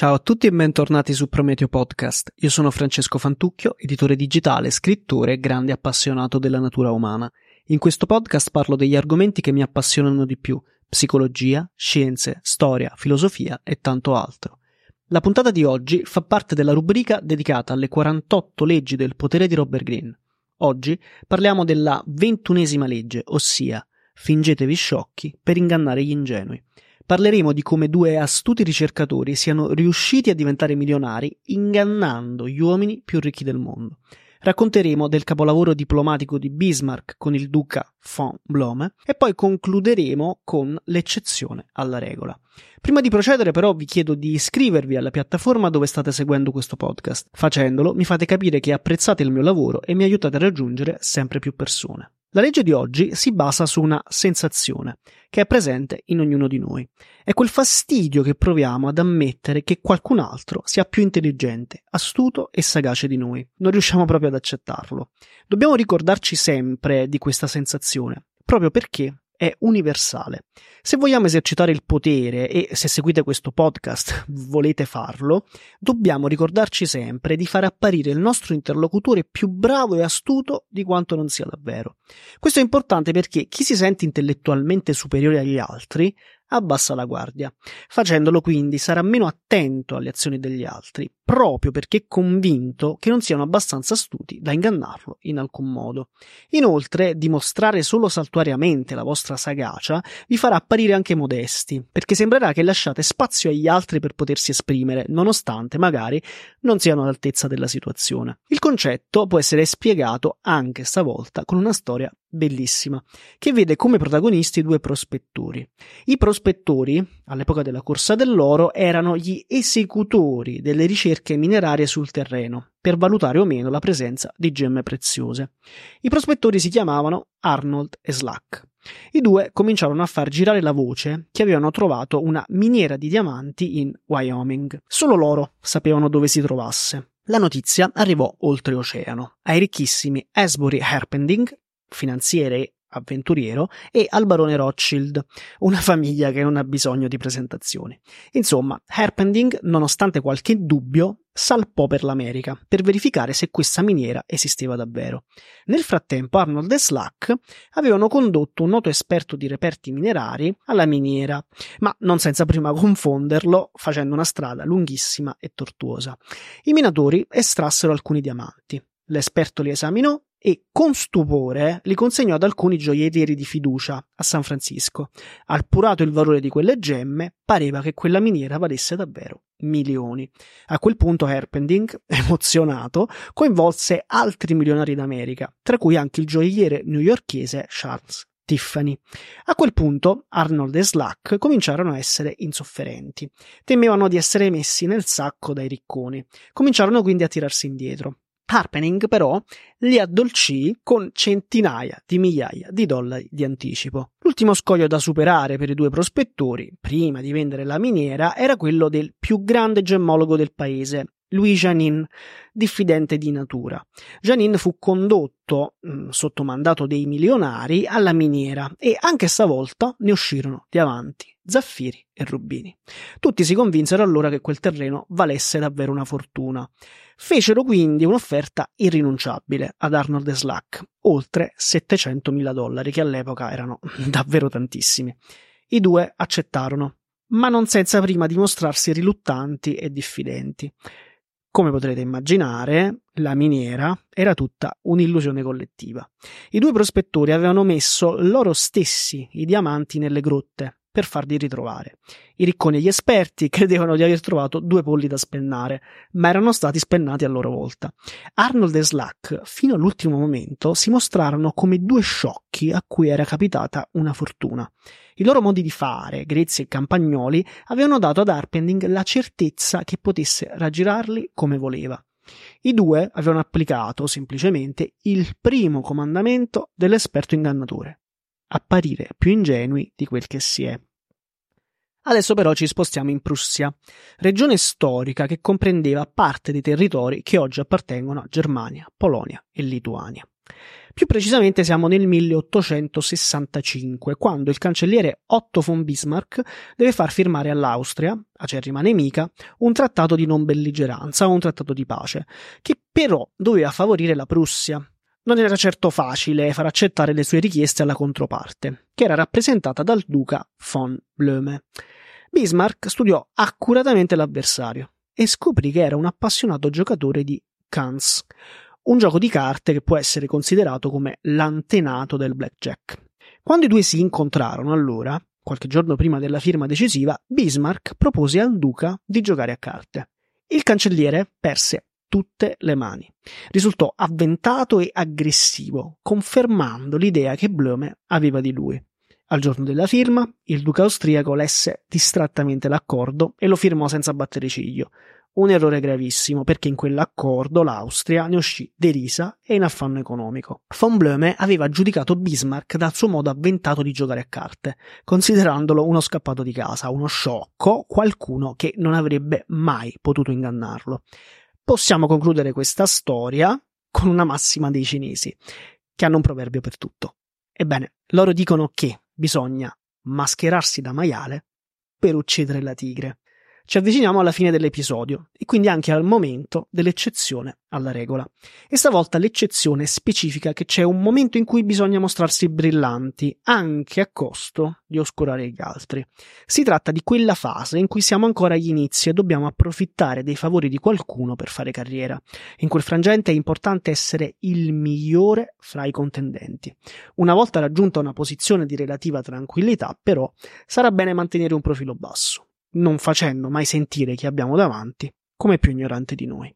Ciao a tutti e bentornati su Prometeo Podcast. Io sono Francesco Fantucchio, editore digitale, scrittore e grande appassionato della natura umana. In questo podcast parlo degli argomenti che mi appassionano di più: psicologia, scienze, storia, filosofia e tanto altro. La puntata di oggi fa parte della rubrica dedicata alle 48 leggi del potere di Robert Greene. Oggi parliamo della ventunesima legge, ossia fingetevi sciocchi per ingannare gli ingenui parleremo di come due astuti ricercatori siano riusciti a diventare milionari ingannando gli uomini più ricchi del mondo. Racconteremo del capolavoro diplomatico di Bismarck con il duca von Blome e poi concluderemo con l'eccezione alla regola. Prima di procedere però vi chiedo di iscrivervi alla piattaforma dove state seguendo questo podcast. Facendolo mi fate capire che apprezzate il mio lavoro e mi aiutate a raggiungere sempre più persone. La legge di oggi si basa su una sensazione che è presente in ognuno di noi. È quel fastidio che proviamo ad ammettere che qualcun altro sia più intelligente, astuto e sagace di noi. Non riusciamo proprio ad accettarlo. Dobbiamo ricordarci sempre di questa sensazione, proprio perché è universale. Se vogliamo esercitare il potere e se seguite questo podcast volete farlo, dobbiamo ricordarci sempre di far apparire il nostro interlocutore più bravo e astuto di quanto non sia davvero. Questo è importante perché chi si sente intellettualmente superiore agli altri abbassa la guardia. Facendolo quindi sarà meno attento alle azioni degli altri, proprio perché è convinto che non siano abbastanza astuti da ingannarlo in alcun modo. Inoltre, dimostrare solo saltuariamente la vostra sagacia vi farà apparire anche modesti, perché sembrerà che lasciate spazio agli altri per potersi esprimere, nonostante magari non siano all'altezza della situazione. Il concetto può essere spiegato anche stavolta con una storia bellissima, che vede come protagonisti due prospettori. I prospettori, all'epoca della corsa dell'oro, erano gli esecutori delle ricerche minerarie sul terreno, per valutare o meno la presenza di gemme preziose. I prospettori si chiamavano Arnold e Slack. I due cominciarono a far girare la voce che avevano trovato una miniera di diamanti in Wyoming. Solo loro sapevano dove si trovasse. La notizia arrivò oltreoceano, ai ricchissimi Asbury Herpending finanziere avventuriero e al barone Rothschild, una famiglia che non ha bisogno di presentazioni. Insomma, Herpending, nonostante qualche dubbio, salpò per l'America per verificare se questa miniera esisteva davvero. Nel frattempo Arnold e Slack avevano condotto un noto esperto di reperti minerari alla miniera, ma non senza prima confonderlo facendo una strada lunghissima e tortuosa. I minatori estrassero alcuni diamanti. L'esperto li esaminò e con stupore li consegnò ad alcuni gioiellieri di fiducia a San Francisco. Appurato il valore di quelle gemme, pareva che quella miniera valesse davvero milioni. A quel punto Herpending, emozionato, coinvolse altri milionari d'America, tra cui anche il gioielliere newyorchese Charles Tiffany. A quel punto Arnold e Slack cominciarono a essere insofferenti. Temevano di essere messi nel sacco dai ricconi. Cominciarono quindi a tirarsi indietro. Harpening però li addolcì con centinaia di migliaia di dollari di anticipo. L'ultimo scoglio da superare per i due prospettori, prima di vendere la miniera, era quello del più grande gemmologo del paese, Louis Janin, diffidente di natura. Janin fu condotto, mm, sotto mandato dei milionari, alla miniera e anche stavolta ne uscirono diamanti, zaffiri e rubini. Tutti si convinsero allora che quel terreno valesse davvero una fortuna. Fecero quindi un'offerta irrinunciabile ad Arnold Slack, oltre 700.000 dollari, che all'epoca erano davvero tantissimi. I due accettarono, ma non senza prima dimostrarsi riluttanti e diffidenti. Come potrete immaginare, la miniera era tutta un'illusione collettiva. I due prospettori avevano messo loro stessi i diamanti nelle grotte per farli ritrovare. I ricconi e gli esperti credevano di aver trovato due polli da spennare, ma erano stati spennati a loro volta. Arnold e Slack, fino all'ultimo momento, si mostrarono come due sciocchi a cui era capitata una fortuna. I loro modi di fare, grezzi e campagnoli, avevano dato ad Arpending la certezza che potesse raggirarli come voleva. I due avevano applicato semplicemente il primo comandamento dell'esperto ingannatore apparire più ingenui di quel che si è. Adesso però ci spostiamo in Prussia, regione storica che comprendeva parte dei territori che oggi appartengono a Germania, Polonia e Lituania. Più precisamente siamo nel 1865, quando il cancelliere Otto von Bismarck deve far firmare all'Austria, acerrima nemica, un trattato di non belligeranza un trattato di pace, che però doveva favorire la Prussia. Non era certo facile far accettare le sue richieste alla controparte, che era rappresentata dal duca von Blöme. Bismarck studiò accuratamente l'avversario e scoprì che era un appassionato giocatore di Kans, un gioco di carte che può essere considerato come l'antenato del blackjack. Quando i due si incontrarono allora, qualche giorno prima della firma decisiva, Bismarck propose al duca di giocare a carte. Il cancelliere perse tutte le mani. Risultò avventato e aggressivo, confermando l'idea che Blome aveva di lui. Al giorno della firma, il duca austriaco lesse distrattamente l'accordo e lo firmò senza battere ciglio, un errore gravissimo perché in quell'accordo l'Austria ne uscì derisa e in affanno economico. Von Blöme aveva giudicato Bismarck dal suo modo avventato di giocare a carte, considerandolo uno scappato di casa, uno sciocco, qualcuno che non avrebbe mai potuto ingannarlo. Possiamo concludere questa storia con una massima dei cinesi, che hanno un proverbio per tutto. Ebbene, loro dicono che bisogna mascherarsi da maiale per uccidere la tigre. Ci avviciniamo alla fine dell'episodio e quindi anche al momento dell'eccezione alla regola. E stavolta l'eccezione specifica che c'è un momento in cui bisogna mostrarsi brillanti, anche a costo di oscurare gli altri. Si tratta di quella fase in cui siamo ancora agli inizi e dobbiamo approfittare dei favori di qualcuno per fare carriera. In quel frangente è importante essere il migliore fra i contendenti. Una volta raggiunta una posizione di relativa tranquillità, però, sarà bene mantenere un profilo basso non facendo mai sentire chi abbiamo davanti come più ignorante di noi.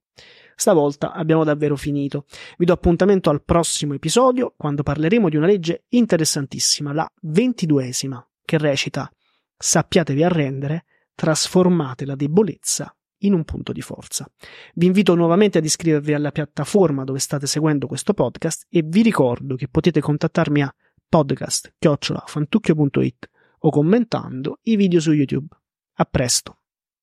Stavolta abbiamo davvero finito. Vi do appuntamento al prossimo episodio quando parleremo di una legge interessantissima, la ventiduesima, che recita Sappiatevi arrendere, trasformate la debolezza in un punto di forza. Vi invito nuovamente ad iscrivervi alla piattaforma dove state seguendo questo podcast e vi ricordo che potete contattarmi a podcast-fantucchio.it o commentando i video su YouTube. A presto.